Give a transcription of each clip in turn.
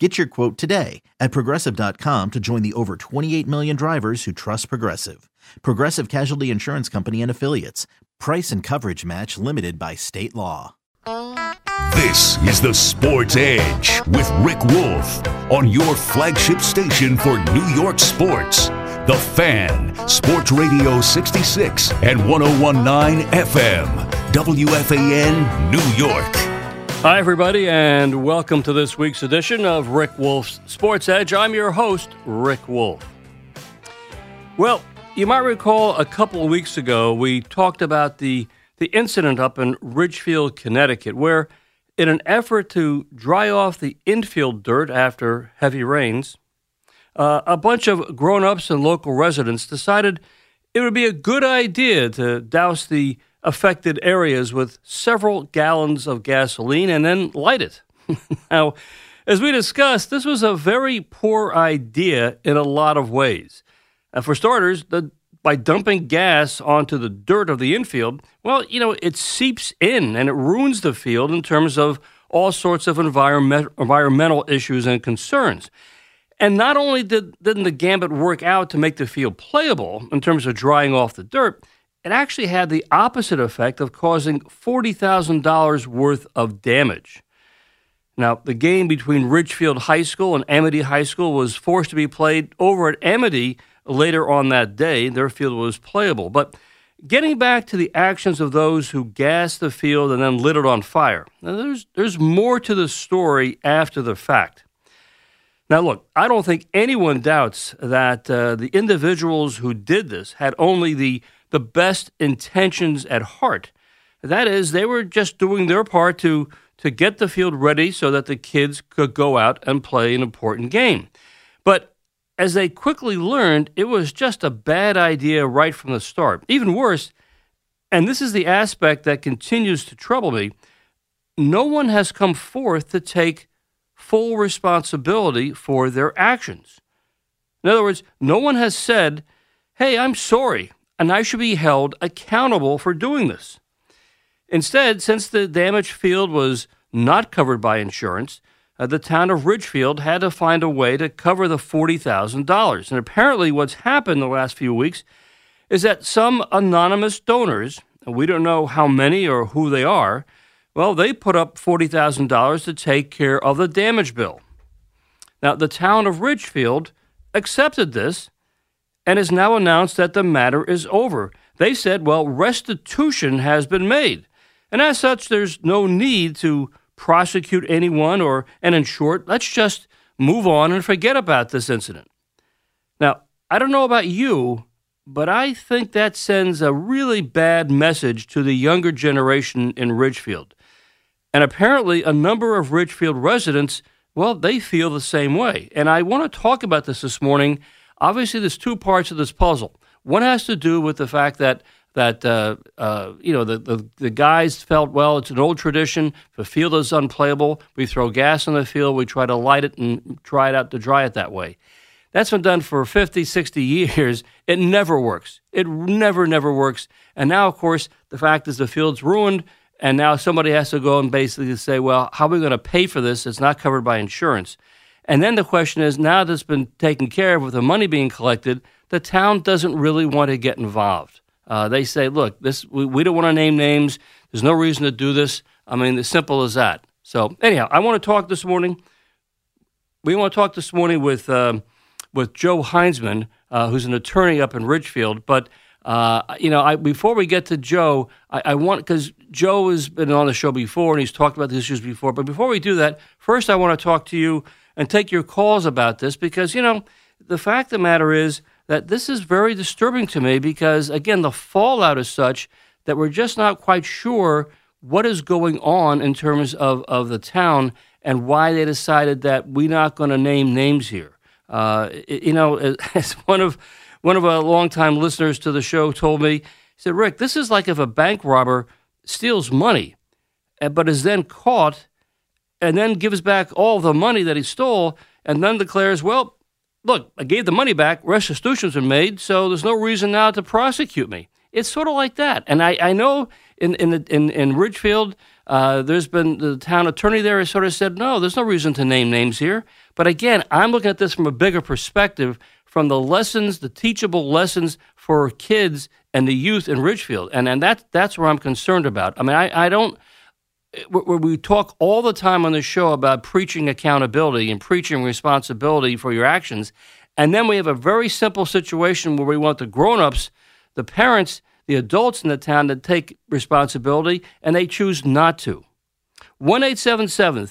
Get your quote today at progressive.com to join the over 28 million drivers who trust Progressive. Progressive Casualty Insurance Company and Affiliates. Price and coverage match limited by state law. This is the Sports Edge with Rick Wolff on your flagship station for New York sports. The Fan, Sports Radio 66 and 1019 FM, WFAN, New York. Hi, everybody, and welcome to this week's edition of Rick Wolff's Sports Edge. I'm your host, Rick Wolff. Well, you might recall a couple of weeks ago we talked about the, the incident up in Ridgefield, Connecticut, where in an effort to dry off the infield dirt after heavy rains, uh, a bunch of grown ups and local residents decided it would be a good idea to douse the affected areas with several gallons of gasoline and then light it. now, as we discussed, this was a very poor idea in a lot of ways. And for starters, the, by dumping gas onto the dirt of the infield, well, you know, it seeps in and it ruins the field in terms of all sorts of environment, environmental issues and concerns. And not only did, didn't the gambit work out to make the field playable in terms of drying off the dirt, it actually had the opposite effect of causing $40,000 worth of damage. Now, the game between Ridgefield High School and Amity High School was forced to be played over at Amity later on that day. Their field was playable. But getting back to the actions of those who gassed the field and then lit it on fire, now there's, there's more to the story after the fact. Now, look, I don't think anyone doubts that uh, the individuals who did this had only the the best intentions at heart. That is, they were just doing their part to, to get the field ready so that the kids could go out and play an important game. But as they quickly learned, it was just a bad idea right from the start. Even worse, and this is the aspect that continues to trouble me, no one has come forth to take full responsibility for their actions. In other words, no one has said, Hey, I'm sorry and I should be held accountable for doing this. Instead, since the damaged field was not covered by insurance, uh, the town of Ridgefield had to find a way to cover the $40,000. And apparently, what's happened the last few weeks is that some anonymous donors, we don't know how many or who they are, well, they put up $40,000 to take care of the damage bill. Now, the town of Ridgefield accepted this and has now announced that the matter is over. They said, well, restitution has been made. And as such, there's no need to prosecute anyone or, and in short, let's just move on and forget about this incident. Now, I don't know about you, but I think that sends a really bad message to the younger generation in Ridgefield. And apparently, a number of Ridgefield residents, well, they feel the same way. And I want to talk about this this morning obviously there's two parts of this puzzle. One has to do with the fact that that uh, uh, you know the, the, the guys felt well it's an old tradition. A field is unplayable. We throw gas on the field. We try to light it and try it out to dry it that way. That's been done for 50 60 years. It never works. It never never works. And now of course the fact is the field's ruined and now somebody has to go and basically say well how are we going to pay for this? It's not covered by insurance and then the question is now that it's been taken care of with the money being collected, the town doesn't really want to get involved. Uh, they say, look, this we, we don't want to name names. There's no reason to do this. I mean, as simple as that. So, anyhow, I want to talk this morning. We want to talk this morning with uh, with Joe Heinzman, uh, who's an attorney up in Ridgefield. But uh, you know, I, before we get to Joe, I, I want because Joe has been on the show before and he's talked about the issues before. But before we do that, first I want to talk to you and take your calls about this because, you know, the fact of the matter is that this is very disturbing to me because, again, the fallout is such that we're just not quite sure what is going on in terms of, of the town and why they decided that we're not going to name names here. Uh, you know, as one of one of our longtime listeners to the show told me, He said, Rick, this is like if a bank robber steals money, eh, but is then caught and then gives back all the money that he stole and then declares, well, look, I gave the money back, restitution's been made, so there's no reason now to prosecute me. It's sort of like that. And I, I know in, in, in, in Ridgefield, uh, there's been the town attorney there has sort of said, no, there's no reason to name names here. But again, I'm looking at this from a bigger perspective, from the lessons, the teachable lessons for kids and the youth in Ridgefield. And, and that, that's where I'm concerned about. I mean, I, I don't where we talk all the time on the show about preaching accountability and preaching responsibility for your actions. And then we have a very simple situation where we want the grown-ups, the parents, the adults in the town to take responsibility, and they choose not to. 1 337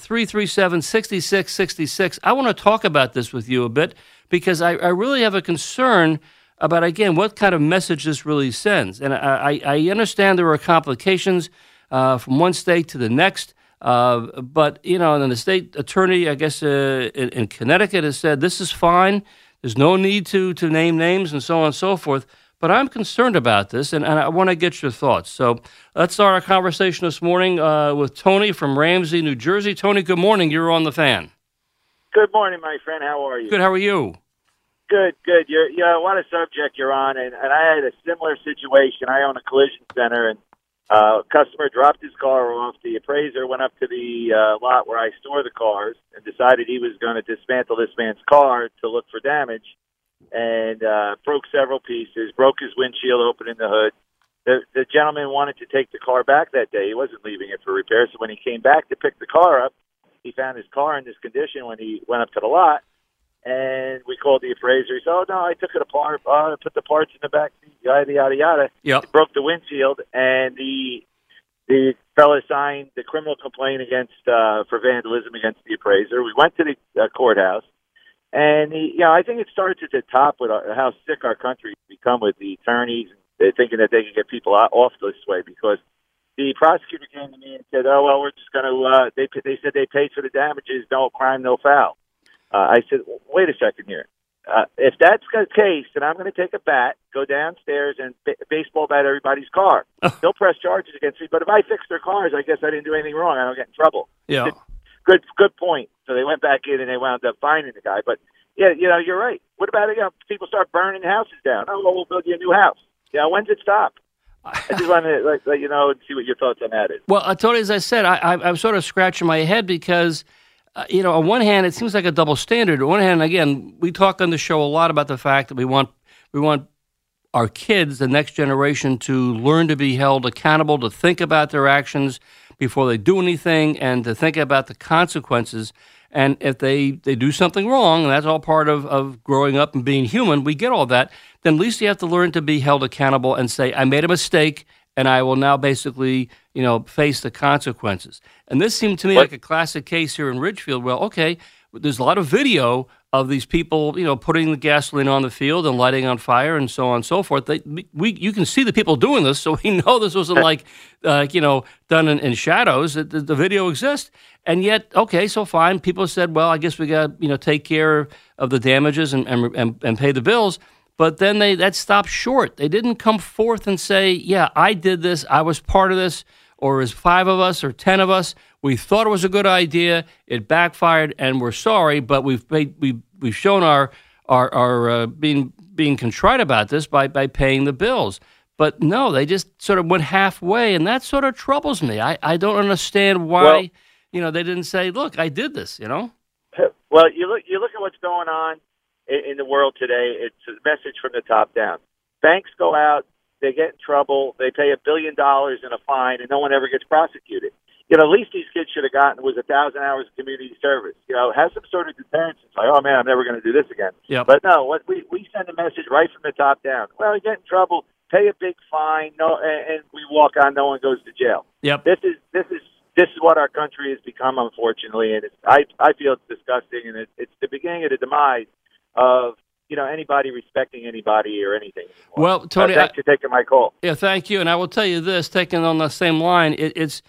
6666. I want to talk about this with you a bit because I, I, really have a concern about, again, what kind of message this really sends. And I, I understand there are complications uh, from one state to the next. Uh, but, you know, and then the state attorney, I guess, uh, in, in, Connecticut has said this is fine. There's no need to, to name names and so on and so forth. But I'm concerned about this, and, and I want to get your thoughts. So let's start our conversation this morning uh, with Tony from Ramsey, New Jersey. Tony, good morning. You're on the fan. Good morning, my friend. How are you? Good. How are you? Good, good. You're, you know, what a subject you're on, and, and I had a similar situation. I own a collision center, and uh, customer dropped his car off. The appraiser went up to the uh, lot where I store the cars and decided he was going to dismantle this man's car to look for damage, and uh, broke several pieces. Broke his windshield, opening the hood. The, the gentleman wanted to take the car back that day. He wasn't leaving it for repair. So when he came back to pick the car up, he found his car in this condition when he went up to the lot and we called the appraiser. He said, "Oh no, I took it apart, uh, put the parts in the back seat, yada yada yada." Yep. broke the windshield, and the the fellow signed the criminal complaint against uh, for vandalism against the appraiser. We went to the uh, courthouse, and the, you know I think it starts at the top with our, how sick our country has become with the attorneys They're thinking that they can get people out, off this way because the prosecutor came to me and said, "Oh well, we're just going to." Uh, they they said they paid for the damages, no crime, no foul. Uh, I said, wait a second here. Uh, if that's the case, then I'm going to take a bat, go downstairs, and b- baseball bat everybody's car. They'll press charges against me. But if I fix their cars, I guess I didn't do anything wrong. I don't get in trouble. Yeah. Good, good point. So they went back in and they wound up finding the guy. But yeah, you know, you're right. What about you know, people start burning houses down? Oh, well, we'll build you a new house. Yeah, you know, when's it stop? I just want to like, let you know and see what your thoughts on that is. Well, uh, Tony, as I said, I, I, I'm sort of scratching my head because uh, you know, on one hand, it seems like a double standard. On one hand, again, we talk on the show a lot about the fact that we want we want our kids, the next generation, to learn to be held accountable, to think about their actions before they do anything, and to think about the consequences. And if they, they do something wrong, and that's all part of, of growing up and being human, we get all that, then at least you have to learn to be held accountable and say, I made a mistake and I will now basically, you know, face the consequences. And this seemed to me what? like a classic case here in Ridgefield. Well, okay, there's a lot of video of these people, you know, putting the gasoline on the field and lighting on fire and so on and so forth. They, we, you can see the people doing this, so we know this wasn't like, uh, you know, done in, in shadows. The, the, video exists, and yet, okay, so fine. People said, well, I guess we got, you know, take care of the damages and, and, and, and pay the bills. But then they that stopped short. They didn't come forth and say, "Yeah, I did this. I was part of this." Or as five of us or ten of us, we thought it was a good idea. It backfired, and we're sorry. But we've made, we we've shown our our, our uh, being being contrite about this by by paying the bills. But no, they just sort of went halfway, and that sort of troubles me. I, I don't understand why well, you know they didn't say, "Look, I did this." You know. Well, you look you look at what's going on in, in the world today. It's a message from the top down. Banks go out, they get in trouble, they pay a billion dollars in a fine, and no one ever gets prosecuted. You know, at least these kids should have gotten was a thousand hours of community service. You know, have some sort of deterrence. It's like, oh man, I'm never going to do this again. Yep. But no, what we we send a message right from the top down. Well, you get in trouble, pay a big fine, no, and, and we walk on. No one goes to jail. Yep. This is this is this is what our country has become, unfortunately, and it's, I I feel it's disgusting, and it, it's the beginning of the demise of you know anybody respecting anybody or anything. Anymore. Well, Tony, uh, thanks I, for taking my call. Yeah, thank you. And I will tell you this, taking on the same line, it, it's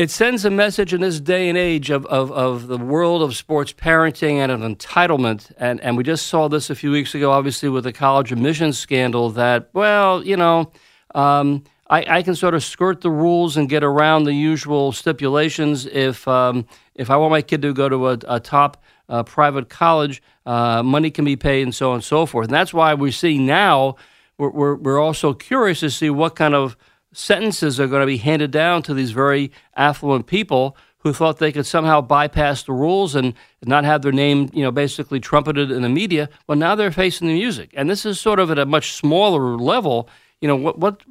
it sends a message in this day and age of, of, of the world of sports parenting and of entitlement. And, and we just saw this a few weeks ago, obviously, with the college admissions scandal that, well, you know, um, I, I, can sort of skirt the rules and get around the usual stipulations if, um, if I want my kid to go to a, a top uh, private college, uh, money can be paid and so on and so forth. And that's why we see now, we're, we're, we're also curious to see what kind of sentences are going to be handed down to these very affluent people who thought they could somehow bypass the rules and not have their name, you know, basically trumpeted in the media. Well, now they're facing the music, and this is sort of at a much smaller level. You know, what what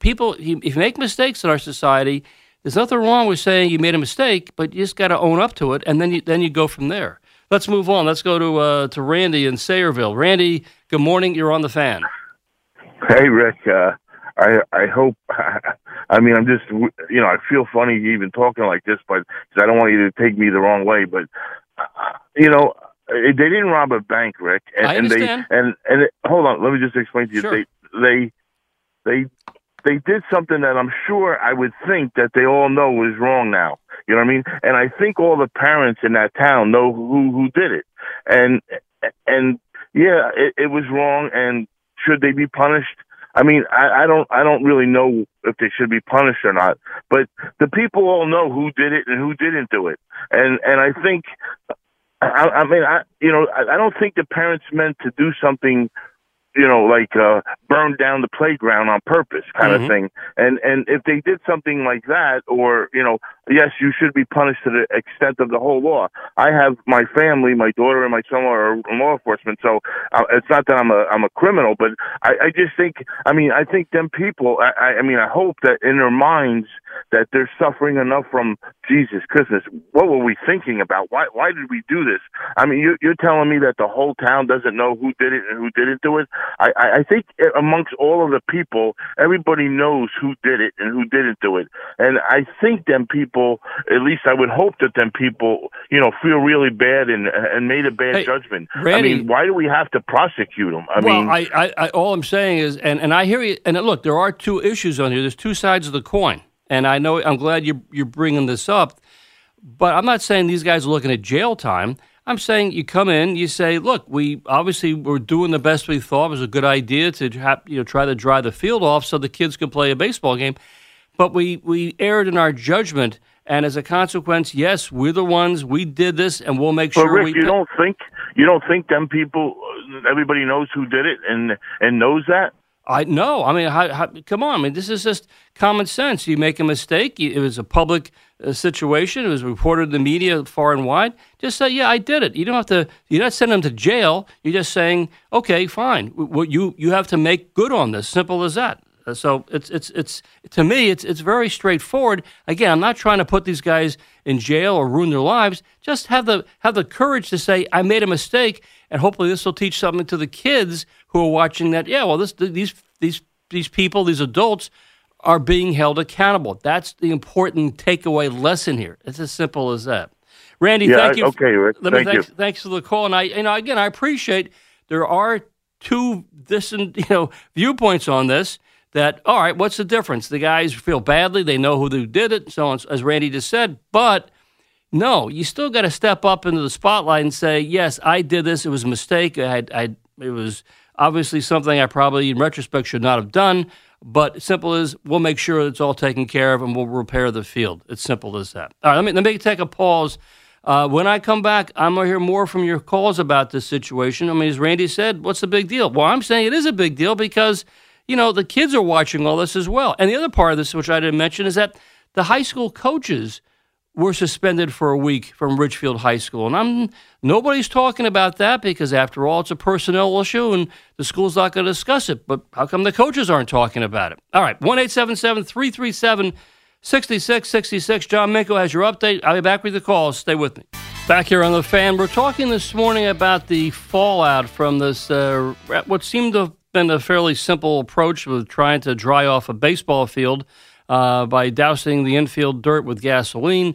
people if you make mistakes in our society, there's nothing wrong with saying you made a mistake, but you just got to own up to it, and then you then you go from there. Let's move on. Let's go to uh, to Randy in Sayreville. Randy, good morning. You're on the fan. Hey, Rick. Uh, I I hope. I mean, I'm just you know I feel funny even talking like this, but cause I don't want you to take me the wrong way. But uh, you know, they didn't rob a bank, Rick. And, I understand. And they, and and it, hold on, let me just explain to you. Sure. They they they they did something that I'm sure I would think that they all know is wrong now. You know what I mean? And I think all the parents in that town know who who did it. And and yeah, it, it was wrong. And should they be punished? I mean, I, I don't, I don't really know if they should be punished or not. But the people all know who did it and who didn't do it, and and I think, I, I mean, I, you know, I, I don't think the parents meant to do something you know, like uh, burn down the playground on purpose, kind mm-hmm. of thing. And and if they did something like that, or you know, yes, you should be punished to the extent of the whole law. I have my family, my daughter and my son are law enforcement, so uh, it's not that I'm a I'm a criminal, but I, I just think, I mean, I think them people, I, I mean, I hope that in their minds that they're suffering enough from Jesus Christmas. What were we thinking about? Why why did we do this? I mean, you, you're telling me that the whole town doesn't know who did it and who didn't do it. I, I think amongst all of the people, everybody knows who did it and who didn't do it. And I think them people, at least I would hope that them people, you know, feel really bad and and made a bad hey, judgment. Randy, I mean, why do we have to prosecute them? I well, mean, I, I, I, all I'm saying is, and, and I hear you. And look, there are two issues on here. There's two sides of the coin. And I know I'm glad you're you're bringing this up, but I'm not saying these guys are looking at jail time. I'm saying you come in, you say, look, we obviously were doing the best we thought it was a good idea to have, you know try to dry the field off so the kids could play a baseball game, but we we erred in our judgment, and as a consequence, yes, we're the ones we did this, and we'll make but sure Rick, we. you don't think you don't think them people, everybody knows who did it and and knows that. I no. I mean, how, how, come on. I mean, this is just common sense. You make a mistake. it was a public uh, situation. It was reported in the media far and wide. Just say, "Yeah, I did it." You don't have to. You're not sending them to jail. You're just saying, "Okay, fine. What you you have to make good on this. Simple as that." Uh, so it's it's it's to me it's it's very straightforward. Again, I'm not trying to put these guys in jail or ruin their lives. Just have the have the courage to say I made a mistake, and hopefully this will teach something to the kids who are watching that, yeah, well, this, these, these, these people, these adults, are being held accountable. That's the important takeaway lesson here. It's as simple as that. Randy, yeah, thank you. Okay, Rick. Thank thanks, you. Thanks for the call. And I, you know, again, I appreciate there are two distant, you know, viewpoints on this. That all right? What's the difference? The guys feel badly; they know who did it, so on, as Randy just said. But no, you still got to step up into the spotlight and say, "Yes, I did this. It was a mistake. I, I, it was Obviously, something I probably, in retrospect, should not have done. But simple as we'll make sure it's all taken care of and we'll repair the field. It's simple as that. All right, let me, let me take a pause. Uh, when I come back, I'm going to hear more from your calls about this situation. I mean, as Randy said, what's the big deal? Well, I'm saying it is a big deal because, you know, the kids are watching all this as well. And the other part of this, which I didn't mention, is that the high school coaches were suspended for a week from Ridgefield High School. And I'm nobody's talking about that because after all it's a personnel issue and the school's not going to discuss it. But how come the coaches aren't talking about it? All right, 1-877-337 6666. John Minko has your update. I'll be back with the calls. Stay with me. Back here on the fan, we're talking this morning about the fallout from this uh, what seemed to been a fairly simple approach with trying to dry off a baseball field uh, by dousing the infield dirt with gasoline.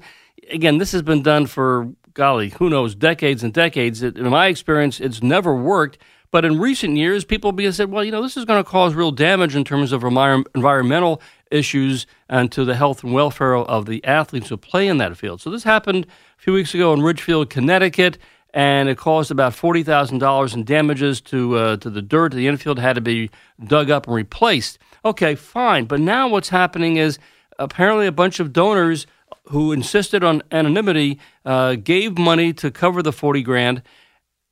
Again, this has been done for, golly, who knows, decades and decades. in my experience, it's never worked. But in recent years, people have said, well, you know, this is going to cause real damage in terms of environmental issues and to the health and welfare of the athletes who play in that field. So this happened a few weeks ago in Ridgefield, Connecticut, and it caused about forty thousand dollars in damages to uh, to the dirt. The infield had to be dug up and replaced. Okay, fine, but now what's happening is apparently a bunch of donors who insisted on anonymity uh, gave money to cover the forty grand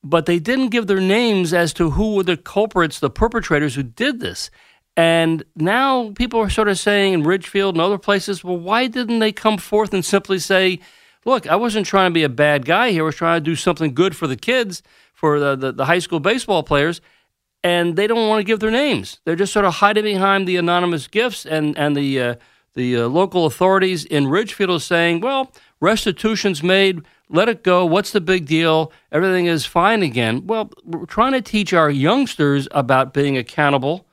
but they didn't give their names as to who were the culprits, the perpetrators who did this. And now people are sort of saying in Ridgefield and other places, well, why didn't they come forth and simply say, look, I wasn't trying to be a bad guy here. I was trying to do something good for the kids, for the, the, the high school baseball players. And they don't want to give their names. They're just sort of hiding behind the anonymous gifts. And, and the, uh, the uh, local authorities in Ridgefield are saying, well, restitution's made let it go. What's the big deal? Everything is fine again. Well, we're trying to teach our youngsters about being accountable.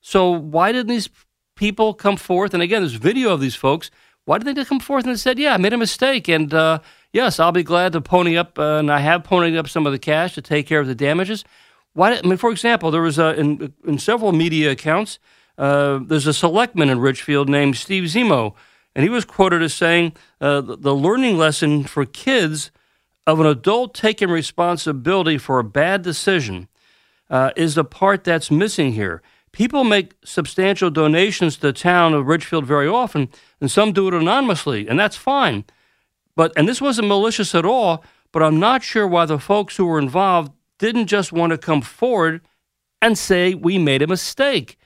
So why didn't these people come forth? And again, there's video of these folks. Why did they come forth and said, "Yeah, I made a mistake," and uh, yes, I'll be glad to pony up, uh, and I have ponied up some of the cash to take care of the damages. Why? Did, I mean, for example, there was a, in in several media accounts. Uh, there's a selectman in Ridgefield named Steve Zemo and he was quoted as saying, uh, the learning lesson for kids of an adult taking responsibility for a bad decision uh, is the part that's missing here. People make substantial donations to the town of Ridgefield very often, and some do it anonymously, and that's fine. But and this wasn't malicious at all, but I'm not sure why the folks who were involved didn't just want to come forward and say we made a mistake.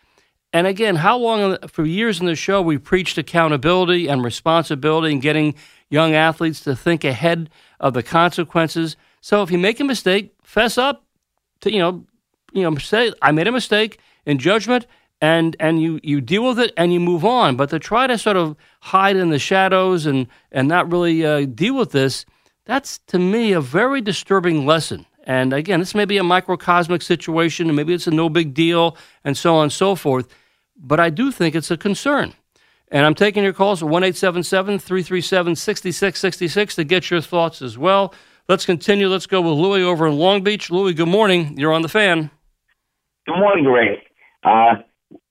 And again, how long for years in the show we preached accountability and responsibility and getting young athletes to think ahead of the consequences. So if you make a mistake, fess up to you know, you know, say I made a mistake in judgment and and you you deal with it and you move on. But to try to sort of hide in the shadows and and not really uh, deal with this, that's to me a very disturbing lesson. And again, this may be a microcosmic situation, and maybe it's a no big deal, and so on and so forth. But I do think it's a concern. And I'm taking your calls at 1 337 6666 to get your thoughts as well. Let's continue. Let's go with Louis over in Long Beach. Louis, good morning. You're on the fan. Good morning, Ray. Uh,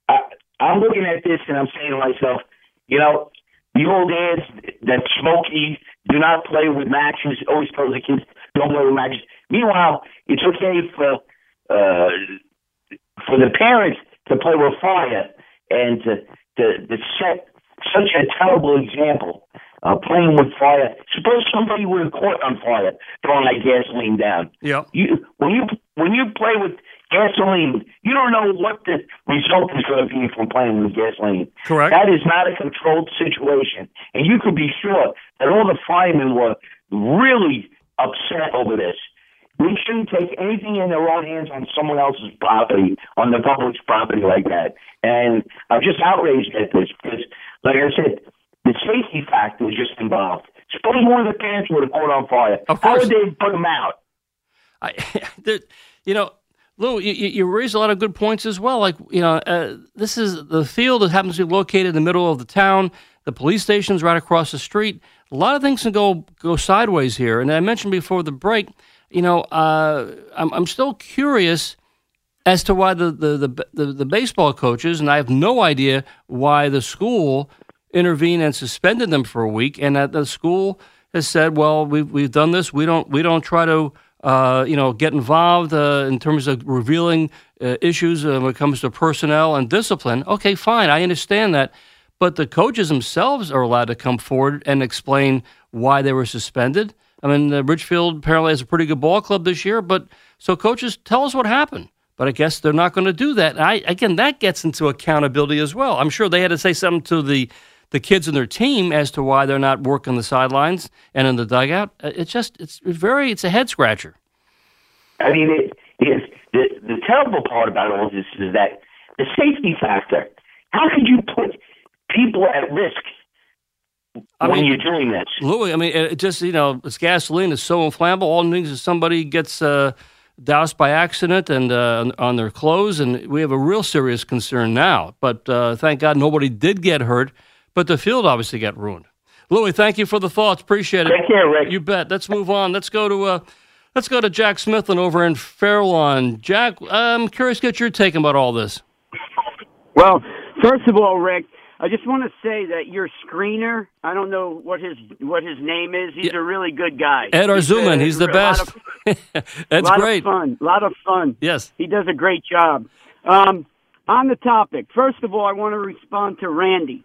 I, I'm looking at this and I'm saying to myself, you know, the old ads that Smokey do not play with matches always tells the kids don't play with matches. Meanwhile, it's okay for uh, for the parents to play with fire and to to, to set such a terrible example. Uh, playing with fire. Suppose somebody were caught on fire throwing that gasoline down. Yeah. You when you when you play with gasoline, you don't know what the result is going to be from playing with gasoline. Correct. That is not a controlled situation, and you could be sure that all the firemen were really upset over this. We shouldn't take anything in their own hands on someone else's property, on the public's property like that. And I'm just outraged at this because, like I said, the safety factor is just involved. Suppose one of the parents would have caught on fire. Of course. How would they put them out? I, you know, Lou, you, you raise a lot of good points as well. Like, you know, uh, this is the field that happens to be located in the middle of the town. The police station's right across the street. A lot of things can go go sideways here. And I mentioned before the break, you know, uh, I'm, I'm still curious as to why the, the, the, the, the baseball coaches, and I have no idea why the school intervened and suspended them for a week, and that the school has said, well, we've, we've done this. We don't, we don't try to, uh, you know, get involved uh, in terms of revealing uh, issues uh, when it comes to personnel and discipline. Okay, fine, I understand that. But the coaches themselves are allowed to come forward and explain why they were suspended. I mean, uh, Ridgefield apparently has a pretty good ball club this year, but so coaches tell us what happened. But I guess they're not going to do that. And I, again, that gets into accountability as well. I'm sure they had to say something to the the kids in their team as to why they're not working the sidelines and in the dugout. Uh, it's just it's very it's a head scratcher. I mean, it, the the terrible part about all this is that the safety factor. How could you put people at risk I when mean, you're doing this. Louis, I mean, it just, you know, it's gasoline is so inflammable. All it needs is somebody gets uh, doused by accident and uh, on their clothes, and we have a real serious concern now. But uh, thank God nobody did get hurt, but the field obviously got ruined. Louis, thank you for the thoughts. Appreciate it. Take care, Rick. You bet. Let's move on. Let's go to uh, let's go to Jack Smithlin over in Fairlawn. Jack, I'm curious to get your take about all this. Well, first of all, Rick, I just want to say that your screener, I don't know what his what his name is. He's Yeah. a really good guy. Ed He's Arzuman, a- he's the best. of- That's lot great. Of fun, a lot of fun. Yes. He does a great job. Um, on the topic, first of all, I want to respond to Randy.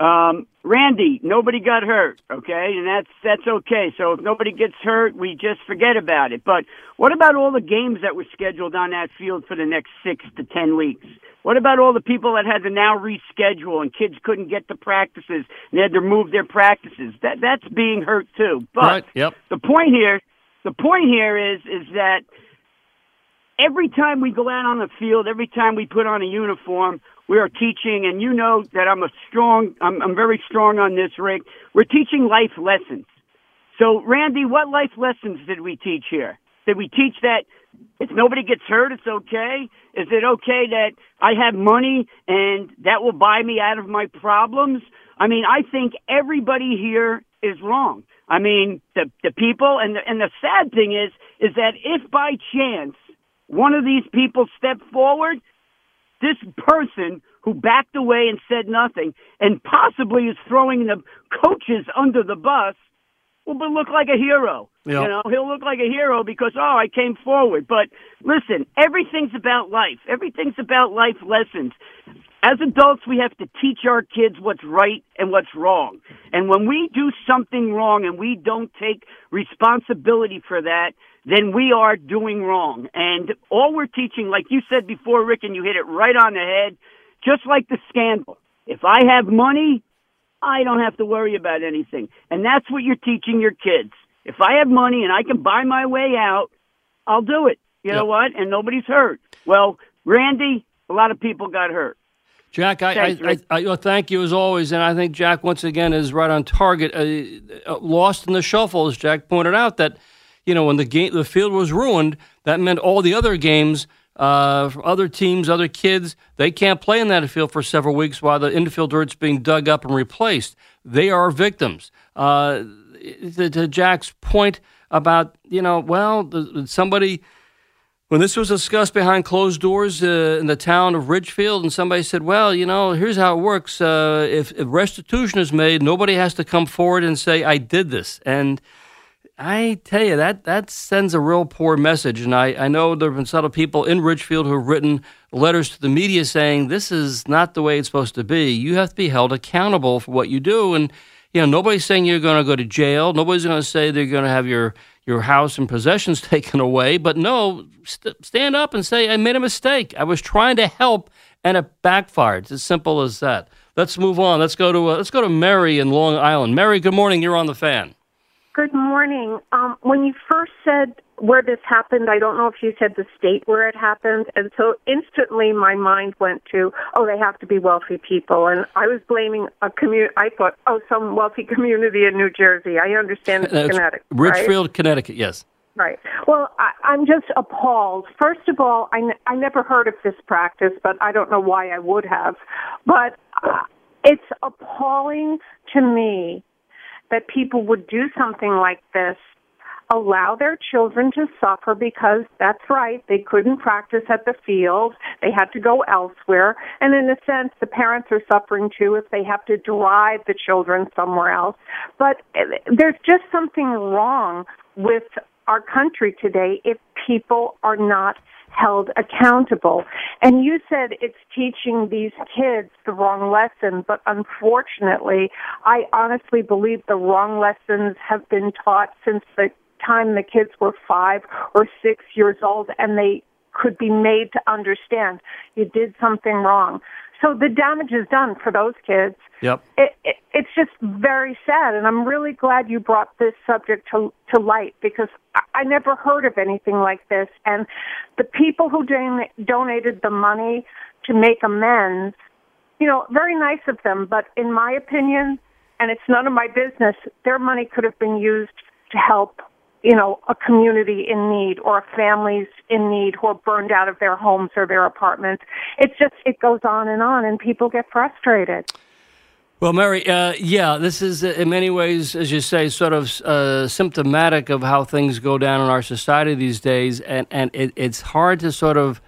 Um, Randy, nobody got hurt, okay, and that's that's okay. So if nobody gets hurt, we just forget about it. But what about all the games that were scheduled on that field for the next six to ten weeks? What about all the people that had to now reschedule and kids couldn't get to practices and they had to move their practices? That that's being hurt too. But Right. Yep. the point here, the point here is is that every time we go out on the field, every time we put on a uniform, we are teaching, and you know that I'm a strong, I'm, I'm very strong on this, Rick. We're teaching life lessons. So, Randy, what life lessons did we teach here? Did we teach that if nobody gets hurt, it's okay? Is it okay that I have money and that will buy me out of my problems? I mean, I think everybody here is wrong. I mean, the the people and the, and the sad thing is is that if by chance one of these people step forward, this person who backed away and said nothing and possibly is throwing the coaches under the bus will look like a hero. Yeah. You know, he'll look like a hero because oh, I came forward. But listen, everything's about life. Everything's about life lessons. As adults, we have to teach our kids what's right and what's wrong. And when we do something wrong and we don't take responsibility for that, then we are doing wrong. And all we're teaching, like you said before, Rick, and you hit it right on the head, just like the scandal. If I have money, I don't have to worry about anything. And that's what you're teaching your kids. If I have money and I can buy my way out, I'll do it. You know what? And nobody's hurt. Well, Randy, a lot of people got hurt. Jack, I, Thanks, I, I, I well, thank you as always, and I think Jack once again is right on target. Uh, uh, lost in the shuffle, as Jack pointed out, that you know when the game, the field was ruined, that meant all the other games, uh, from other teams, other kids, they can't play in that field for several weeks while the infield dirt's being dug up and replaced. They are victims. Uh, to, Jack's point about you know, well, somebody when this was discussed behind closed doors uh, in the town of Ridgefield, and somebody said, "Well, you know, here's how it works. Uh, if, if restitution is made, nobody has to come forward and say I did this." And I tell you that that sends a real poor message. And I, I know there have been several people in Ridgefield who have written letters to the media saying this is not the way it's supposed to be. You have to be held accountable for what you do. And you know, nobody's saying you're going to go to jail. Nobody's going to say they're going to have your your house and possessions taken away. But no, st- stand up and say I made a mistake. I was trying to help, and it backfired. It's as simple as that. Let's move on. Let's go to uh, let's go to Mary in Long Island. Mary, good morning. You're on the fan. Good morning. Um, when you first said where this happened, I don't know if you said the state where it happened, and so instantly my mind went to, oh, they have to be wealthy people, and I was blaming a community. I thought, oh, some wealthy community in New Jersey. I understand it's Uh, Connecticut, right? Connecticut. Yes. Right. Well, I, I'm just appalled. First of all, I, n- I never heard of this practice, but I don't know why I would have. But uh, it's appalling to me that people would do something like this, allow their children to suffer because that's right, they couldn't practice at the field, they had to go elsewhere, and in a sense, the parents are suffering too if they have to drive the children somewhere else. But uh, there's just something wrong with our country today if people are not held accountable. And you said it's teaching these kids the wrong lesson, but unfortunately, I honestly believe the wrong lessons have been taught since the time the kids were five or six years old and they could be made to understand you did something wrong. So the damage is done for those kids Yep. it, it, it's just very sad, and I'm really glad you brought this subject to to light because I, I never heard of anything like this. And the people who don- donated the money to make amends, you know, very nice of them. But in my opinion, and it's none of my business, their money could have been used to help. You know, a community in need or families in need who are burned out of their homes or their apartments. It's just, it goes on and on, and people get frustrated. Well, Mary, uh, yeah, this is uh, in many ways, as you say, sort of uh, symptomatic of how things go down in our society these days, and and it, it's hard to sort of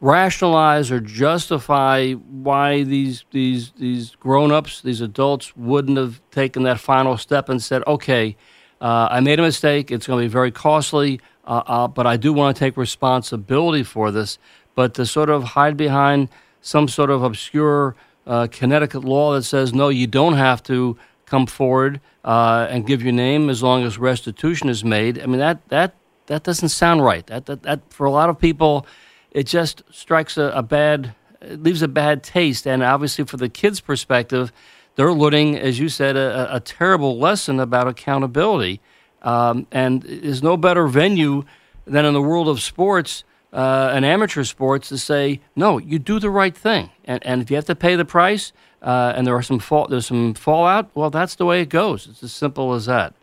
rationalize or justify why these these these grown-ups, these adults wouldn't have taken that final step and said, "Okay, uh, I made a mistake. It's going to be very costly, uh, uh, but I do want to take responsibility for this." But to sort of hide behind some sort of obscure uh, Connecticut law that says no, you don't have to come forward uh, and give your name as long as restitution is made. I mean that that that doesn't sound right. That that, that for a lot of people it just strikes a, a bad, it leaves a bad taste. And obviously, for the kids' perspective, they're learning, as you said, a, a terrible lesson about accountability. Um, and there's no better venue than in the world of sports uh, and amateur sports to say, no, you do the right thing. And, and if you have to pay the price uh, and there are some fall, there's some fallout, well, that's the way it goes. It's as simple as that.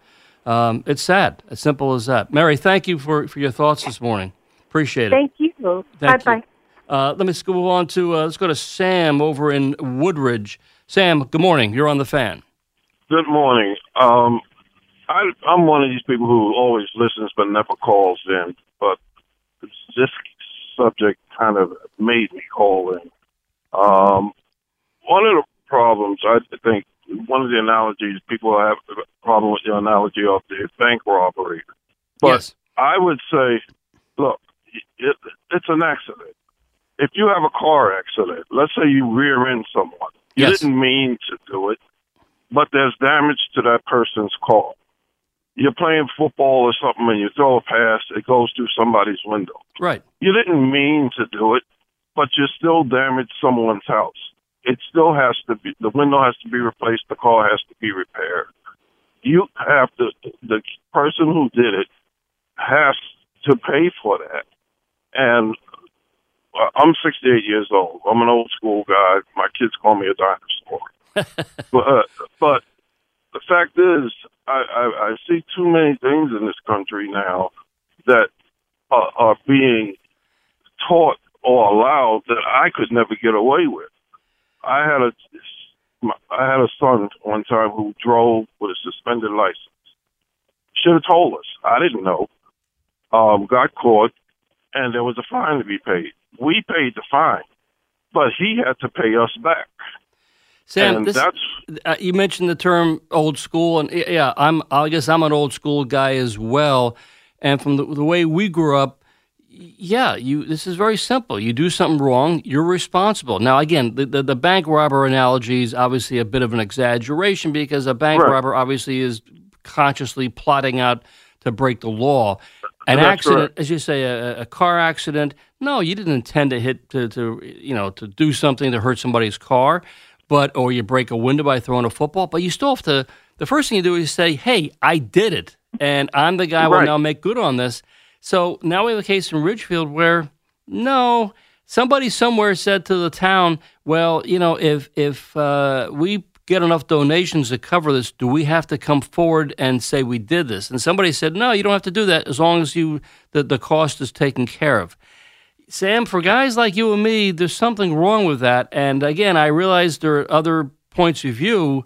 Um, it's sad, as simple as that. Mary, thank you for, for your thoughts this morning. Appreciate it. Thank you. Bye bye. Uh, let me go on to uh, let's go to Sam over in Woodridge. Sam, good morning. You're on the fan. Good morning. Um, I, I'm one of these people who always listens but never calls in. But this subject kind of made me call in. Um, one of the problems I think one of the analogies people have a problem with the analogy of the bank robbery. But yes. I would say, look, it, it's an accident. If you have a car accident, let's say you rear end someone, you Yes. didn't mean to do it, but there's damage to that person's car. You're playing football or something and you throw a pass, it goes through somebody's window. Right. You didn't mean to do it, but you still damaged someone's house. It still has to be, the window has to be replaced, the car has to be repaired. You have to, the person who did it has to pay for that. And I'm 68 years old. I'm an old school guy. My kids call me a dinosaur. but, uh, but the fact is, I, I, I see too many things in this country now that are, are being taught or allowed that I could never get away with. I had a I had a son one time who drove with a suspended license. Should have told us. I didn't know. Um, got caught, and there was a fine to be paid. We paid the fine, but he had to pay us back. Sam, this, that's uh, you mentioned the term old school, and yeah, I'm. I guess I'm an old school guy as well. And from the, the way we grew up, yeah, you. This is very simple. You do something wrong, you're responsible. Now, again, the, the, the bank robber analogy is obviously a bit of an exaggeration because a bank Right. robber obviously is consciously plotting out to break the law. An That's accident, as you say, a, a car accident. No, you didn't intend to hit to, to you know to do something to hurt somebody's car, but or you break a window by throwing a football. But you still have to. The first thing you do is say, "Hey, I did it, and I'm the guy who will now make good on this." So now we have a case in Ridgefield where no, somebody somewhere said to the town, "Well, you know, if if uh, we get enough donations to cover this, do we have to come forward and say we did this?" And somebody said, "No, you don't have to do that as long as you the, the cost is taken care of." Sam, for guys like you and me, there's something wrong with that. And again, I realize there are other points of view,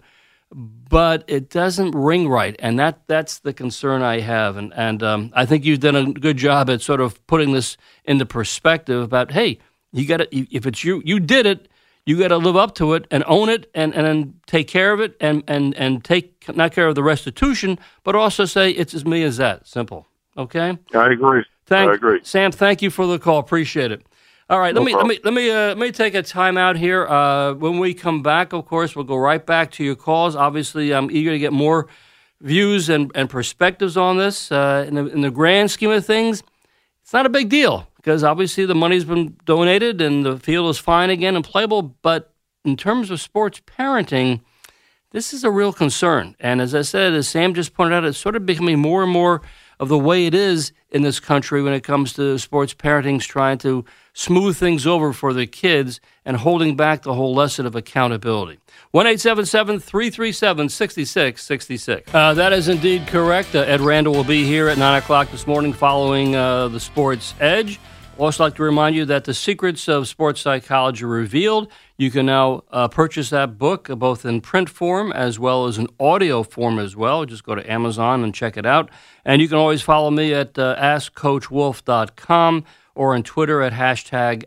but it doesn't ring right, and that that's the concern I have. And and um, I think you've done a good job at sort of putting this into perspective. About hey, you got to if it's you, you did it. You got to live up to it and own it, and, and then take care of it, and, and, and take not care of the restitution, but also say it's as me as that. Simple. Okay. I agree. Thank I agree. Sam. Thank you for the call. Appreciate it. All right, let me let me let me uh, let me take a time out here. Uh, when we come back, of course, we'll go right back to your calls. Obviously, I'm eager to get more views and, and perspectives on this. Uh, in, the, in the grand scheme of things, it's not a big deal because obviously the money's been donated and the field is fine again and playable. But in terms of sports parenting, this is a real concern. And as I said, as Sam just pointed out, it's sort of becoming more and more of the way it is in this country when it comes to sports parenting's trying to smooth things over for the kids and holding back the whole lesson of accountability. 1 337 6666. Uh, That is indeed correct. Uh, Ed Randall will be here at 9 o'clock this morning following uh, the Sports Edge. Also, like to remind you that the secrets of sports psychology revealed. You can now uh, purchase that book uh, both in print form as well as in audio form as well. Just go to Amazon and check it out. And you can always follow me at uh, askcoachwolff.com or on Twitter at hashtag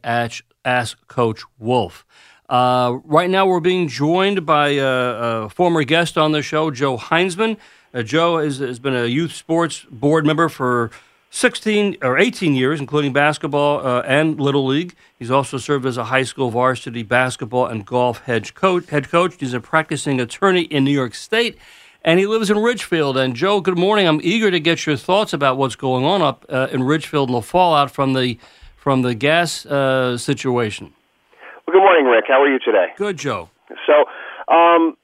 AskCoachWolff. Uh, right now, we're being joined by a, a, former guest on the show, Joe Heinzman. Uh, Joe has been a youth sports board member for 16 or 18 years, including basketball uh, and Little League. He's also served as a high school varsity basketball and golf head coach. Head coach. He's a practicing attorney in New York State, and he lives in Ridgefield. And Joe, good morning. I'm eager to get your thoughts about what's going on up uh, in Ridgefield and the fallout from the from the gas uh, situation. Well, good morning, Rick. How are you today? Good, Joe. So, um,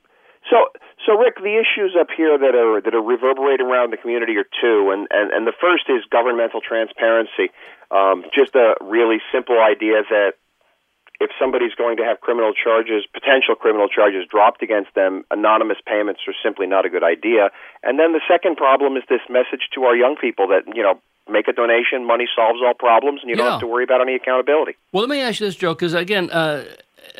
so so, Rick, the issues up here that are that are reverberating around the community are two, and and, and the first is governmental transparency. Um, just a really simple idea that if somebody's going to have criminal charges, potential criminal charges dropped against them, anonymous payments are simply not a good idea. And then the second problem is this message to our young people that you know make a donation, money solves all problems, and you don't have to worry about any accountability. Well, let me ask you this, Joe, because again. Uh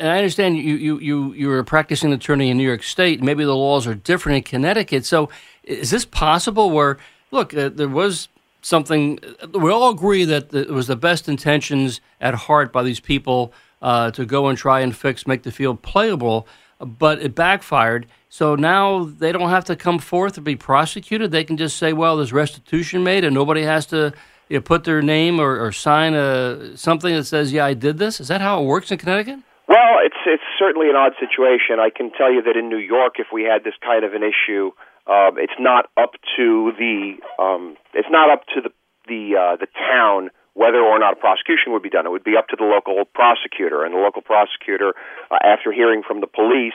and I understand you, you, you, you're a practicing attorney in New York State. Maybe the laws are different in Connecticut. So is this possible where, look, uh, there was something, we all agree that it was the best intentions at heart by these people uh, to go and try and fix, make the field playable, but it backfired. So now they don't have to come forth to be prosecuted. They can just say, well, there's restitution made and nobody has to you know, put their name or, or sign a, something that says, yeah, I did this. Is that how it works in Connecticut? Well, it's it's certainly an odd situation. I can tell you that in New York, if we had this kind of an issue, uh, it's not up to the um, it's not up to the the uh, the town whether or not a prosecution would be done. It would be up to the local prosecutor, and the local prosecutor, uh, after hearing from the police,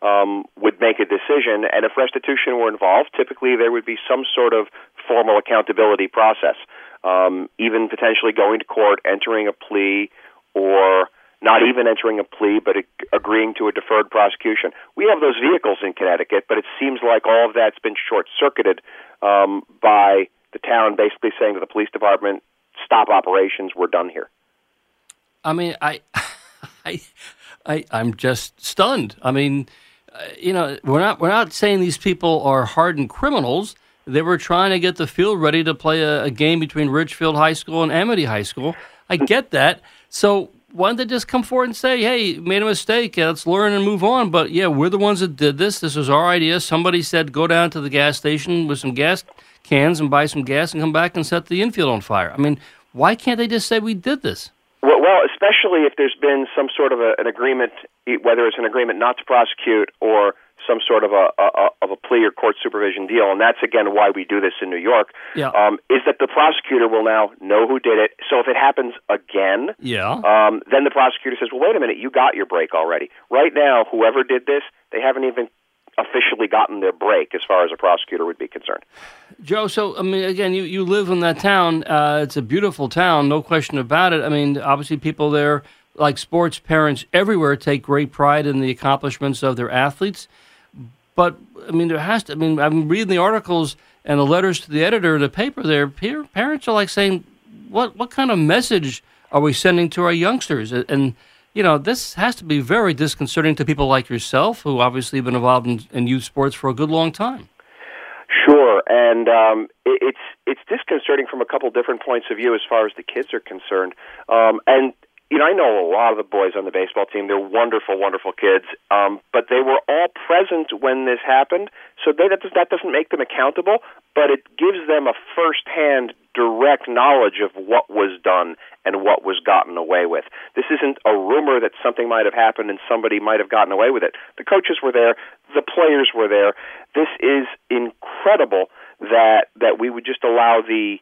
um, would make a decision. And if restitution were involved, typically there would be some sort of formal accountability process, um, even potentially going to court, entering a plea, or not even entering a plea, but agreeing to a deferred prosecution. We have those vehicles in Connecticut, but it seems like all of that's been short circuited um, by the town basically saying to the police department, stop operations, we're done here. I mean, I, I, I, I'm just stunned. I mean, uh, you know, we're not we're not saying these people are hardened criminals. They were trying to get the field ready to play a, a game between Ridgefield High School and Amity High School. I get that. So why don't they just come forward and say, hey, made a mistake, let's learn and move on? But yeah, we're the ones that did this. This was our idea. Somebody said go down to the gas station with some gas cans and buy some gas and come back and set the infield on fire. I mean, why can't they just say we did this? Well, well especially if there's been some sort of a, an agreement, whether it's an agreement not to prosecute or some sort of a, a of a plea or court supervision deal, and that's again why we do this in New York. Yeah. Um, is that the prosecutor will now know who did it. So if it happens again, yeah, um, then the prosecutor says, "Well, wait a minute, you got your break already. Right now, whoever did this, they haven't even." officially gotten their break as far as a prosecutor would be concerned. Joe, so I mean, again, you, you live in that town. Uh, it's a beautiful town, no question about it. I mean, obviously, people there, like sports parents everywhere, take great pride in the accomplishments of their athletes. But I mean, there has to. I mean, I'm reading the articles and the letters to the editor of the paper. There, parents are like saying, "What what kind of message are we sending to our youngsters?" And you know, this has to be very disconcerting to people like yourself, who obviously have been involved in, in youth sports for a good long time. Sure, and um, it, it's it's disconcerting from a couple different points of view as far as the kids are concerned, um, and you know, I know a lot of the boys on the baseball team. They're wonderful, wonderful kids. Um, but they were all present when this happened, so they, that, does, that doesn't make them accountable, but it gives them a firsthand, direct knowledge of what was done and what was gotten away with. This isn't a rumor that something might have happened and somebody might have gotten away with it. The coaches were there, the players were there. This is incredible that that we would just allow the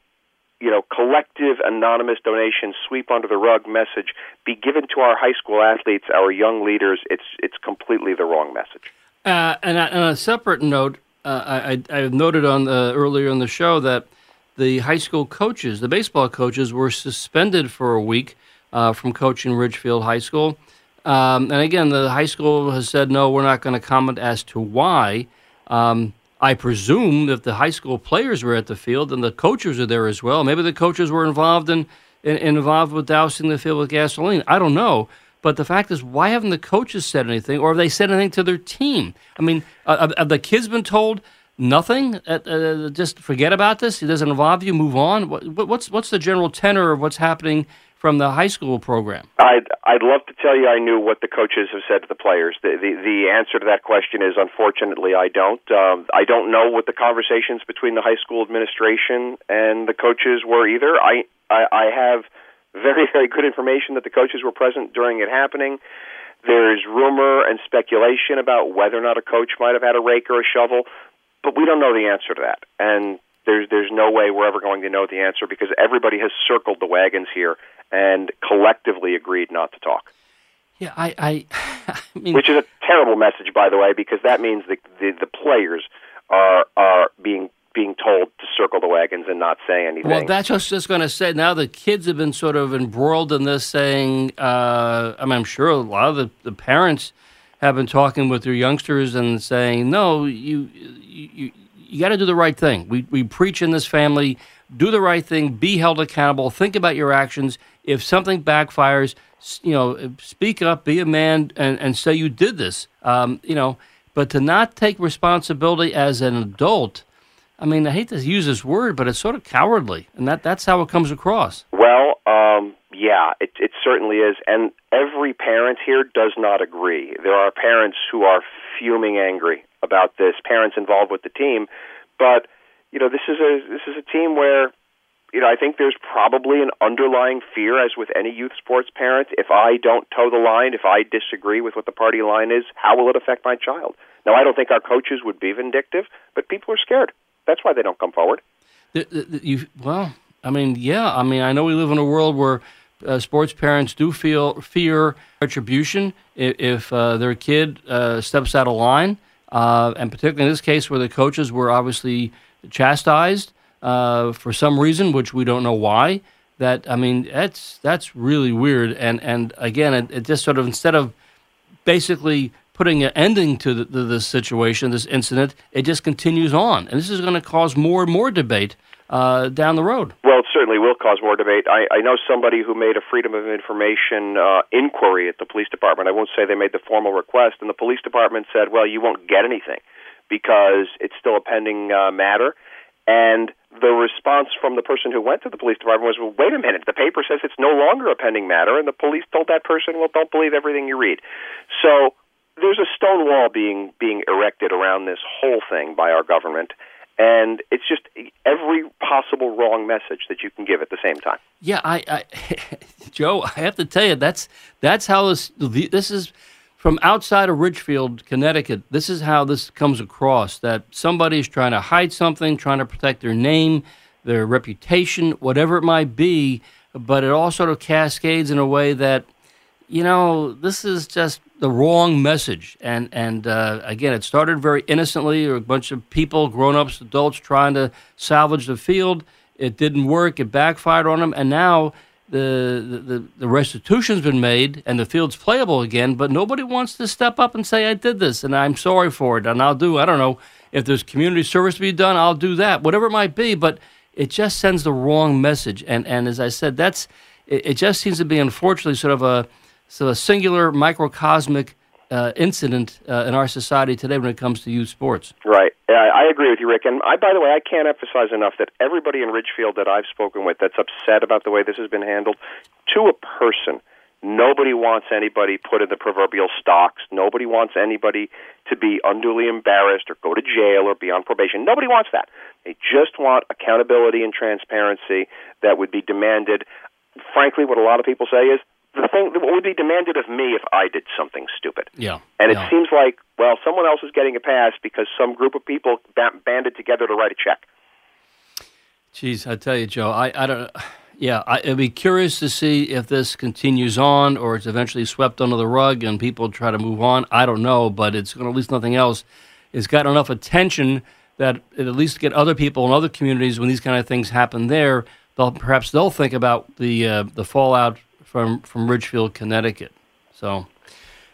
you know, collective anonymous donation sweep under the rug message be given to our high school athletes, our young leaders, it's it's completely the wrong message. Uh, and on a separate note, uh, I, I noted on the, earlier in the show that the high school coaches, the baseball coaches, were suspended for a week uh, from coaching Ridgefield High School. Um, and again, the high school has said no, we're not going to comment as to why. Um, I presume that the high school players were at the field and the coaches are there as well. Maybe the coaches were involved in, in involved with dousing the field with gasoline. I don't know. But the fact is, why haven't the coaches said anything, or have they said anything to their team? I mean, uh, have the kids been told nothing? Uh, uh, just forget about this. It doesn't involve you. Move on. What, what's what's the general tenor of what's happening from the high school program? I'd I'd love to tell you I knew what the coaches have said to the players. The the, the answer to that question is unfortunately I don't. Um, I don't know what the conversations between the high school administration and the coaches were either. I I, I have very very good information that the coaches were present during it happening. There's rumor and speculation about whether or not a coach might have had a rake or a shovel, but we don't know the answer to that. And there's there's no way we're ever going to know the answer because everybody has circled the wagons here and collectively agreed not to talk. Yeah, I, I, I mean, which is a terrible message, by the way, because that means the the, the players are are being being told to circle the wagons and not say anything. Well, that's just just going to say now the kids have been sort of embroiled in this, saying, uh, I mean, I'm sure a lot of the, the parents have been talking with their youngsters and saying, no, you you you got to do the right thing. We we preach in this family, do the right thing, be held accountable, think about your actions. If something backfires, you know, speak up, be a man, and, and say you did this. Um, you know, but to not take responsibility as an adult, I mean, I hate to use this word, but it's sort of cowardly, and that that's how it comes across. Well, um, yeah, it, it certainly is, and every parent here does not agree. There are parents who are fuming angry about this, parents involved with the team, but you know, this is a this is a team where you know, I think there's probably an underlying fear, as with any youth sports parent. If I don't toe the line, if I disagree with what the party line is, how will it affect my child? Now, I don't think our coaches would be vindictive, but people are scared. That's why they don't come forward. The, the, you, well, I mean, yeah. I mean, I know we live in a world where uh, sports parents do feel fear retribution if, if uh, their kid uh, steps out of line, uh, and particularly in this case where the coaches were obviously chastised uh, for some reason, which we don't know why. That I mean, that's that's really weird. And and again, it, it just sort of instead of basically putting an ending to the, this situation, this incident, it just continues on, and this is going to cause more and more debate uh, down the road. Well, it certainly will cause more debate. I, I know somebody who made a Freedom of Information uh, inquiry at the police department. I won't say they made the formal request, and the police department said, "Well, you won't get anything because it's still a pending uh, matter." And the response from the person who went to the police department was, well, wait a minute, the paper says it's no longer a pending matter. And the police told that person, well, don't believe everything you read. So there's a stone wall being, being erected around this whole thing by our government. And it's just every possible wrong message that you can give at the same time. Yeah, I, I Joe, I have to tell you, that's that's how this this is from outside of Ridgefield, Connecticut, this is how this comes across that somebody's trying to hide something, trying to protect their name, their reputation, whatever it might be, but it all sort of cascades in a way that, you know, this is just the wrong message. And, and uh, again, it started very innocently, or a bunch of people, grown ups, adults, trying to salvage the field. It didn't work, it backfired on them, and now the, the, the restitution's been made and the field's playable again, but nobody wants to step up and say, I did this and I'm sorry for it. And I'll do, I don't know, if there's community service to be done, I'll do that, whatever it might be. But it just sends the wrong message. And, and as I said, that's, it, it just seems to be, unfortunately, sort of a, of a singular microcosmic uh, incident uh, in our society today when it comes to youth sports. Right. I agree with you, Rick. And I, by the way, I can't emphasize enough that everybody in Ridgefield that I've spoken with that's upset about the way this has been handled, to a person, nobody wants anybody put in the proverbial stocks. Nobody wants anybody to be unduly embarrassed or go to jail or be on probation. Nobody wants that. They just want accountability and transparency that would be demanded. Frankly, what a lot of people say is the thing what would be demanded of me if I did something stupid. Yeah. And yeah. it seems like well, someone else is getting a pass because some group of people banded together to write a check. Jeez, I tell you, Joe, I, I don't. Yeah, I, would be curious to see if this continues on or it's eventually swept under the rug and people try to move on. I don't know, but it's going to, at least nothing else, it's got enough attention that it at least get other people in other communities when these kind of things happen there, they'll perhaps they'll think about the uh, the fallout from from Ridgefield, Connecticut. So,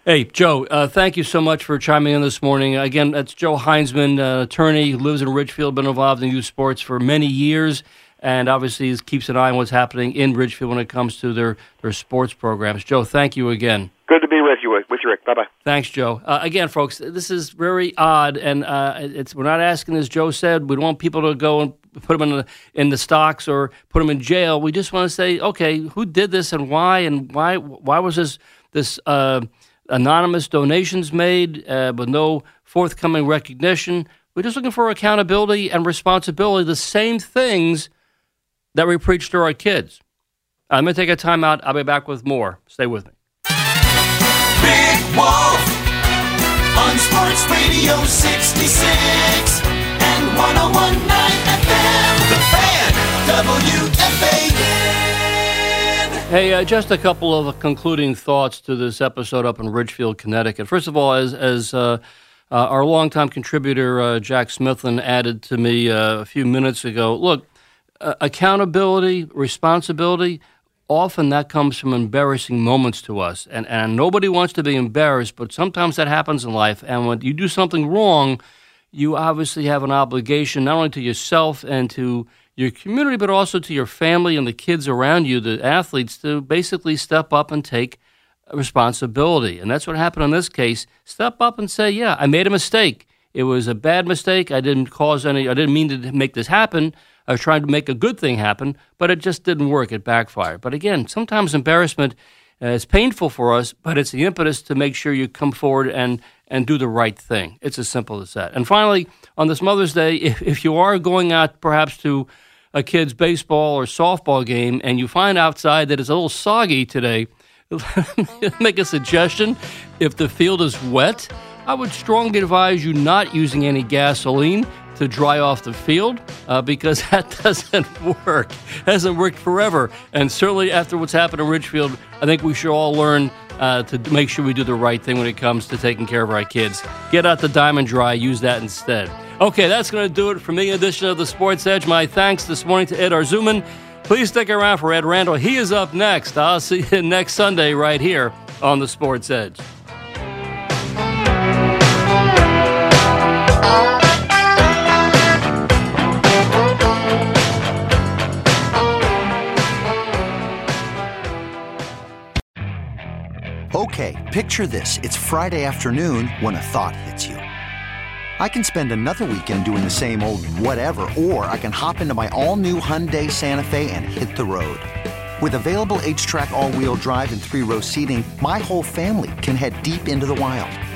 hey, Joe, uh, thank you so much for chiming in this morning. Again, that's Joe Heinzman, uh, attorney who lives in Ridgefield, been involved in youth sports for many years, and obviously keeps an eye on what's happening in Ridgefield when it comes to their their sports programs. Joe, thank you again. Good to be with you, with you, Rick. Bye bye. Thanks, Joe. Uh, again, folks, this is very odd, and uh, it's we're not asking, as Joe said, we don't want people to go and put them in the in the stocks or put them in jail. We just want to say, okay, who did this and why, and why why was this this uh, anonymous donations made uh, with no forthcoming recognition? We're just looking for accountability and responsibility, the same things that we preach to our kids. I'm going to take a time out. I'll be back with more. Stay with me. Big Wolf on Sports Radio 66 and 1019 FM. The Fan, WFAN. Hey, uh, just a couple of concluding thoughts to this episode up in Ridgefield, Connecticut. First of all, as as uh, uh, our longtime contributor uh, Jack Smithland added to me uh, a few minutes ago, look, accountability, responsibility. Often that comes from embarrassing moments to us, and and nobody wants to be embarrassed, but sometimes that happens in life. And when you do something wrong, you obviously have an obligation not only to yourself and to your community, but also to your family and the kids around you, the athletes, to basically step up and take responsibility. And that's what happened in this case. Step up and say, yeah, I made a mistake. It was a bad mistake. I didn't cause any, I didn't mean to make this happen. I was trying to make a good thing happen, but it just didn't work. It backfired. But again, sometimes embarrassment uh, is painful for us, but it's the impetus to make sure you come forward and, and do the right thing. It's as simple as that. And finally, on this Mother's Day, if, if you are going out perhaps to a kid's baseball or softball game and you find outside that it's a little soggy today, make a suggestion. If the field is wet, I would strongly advise you not using any gasoline to dry off the field uh, because that doesn't work. hasn't worked forever. And certainly after what's happened in Ridgefield, I think we should all learn uh, to make sure we do the right thing when it comes to taking care of our kids. Get out the diamond dry, use that instead. Okay, that's going to do it for me. Edition of the Sports Edge. My thanks this morning to Ed Arzuman. Please stick around for Ed Randall. He is up next. I'll see you next Sunday right here on the Sports Edge. Okay, picture this. It's Friday afternoon when a thought hits you. I can spend another weekend doing the same old whatever, or I can hop into my all new Hyundai Santa Fe and hit the road. With available HTRAC, all wheel drive, and three row seating, my whole family can head deep into the wild.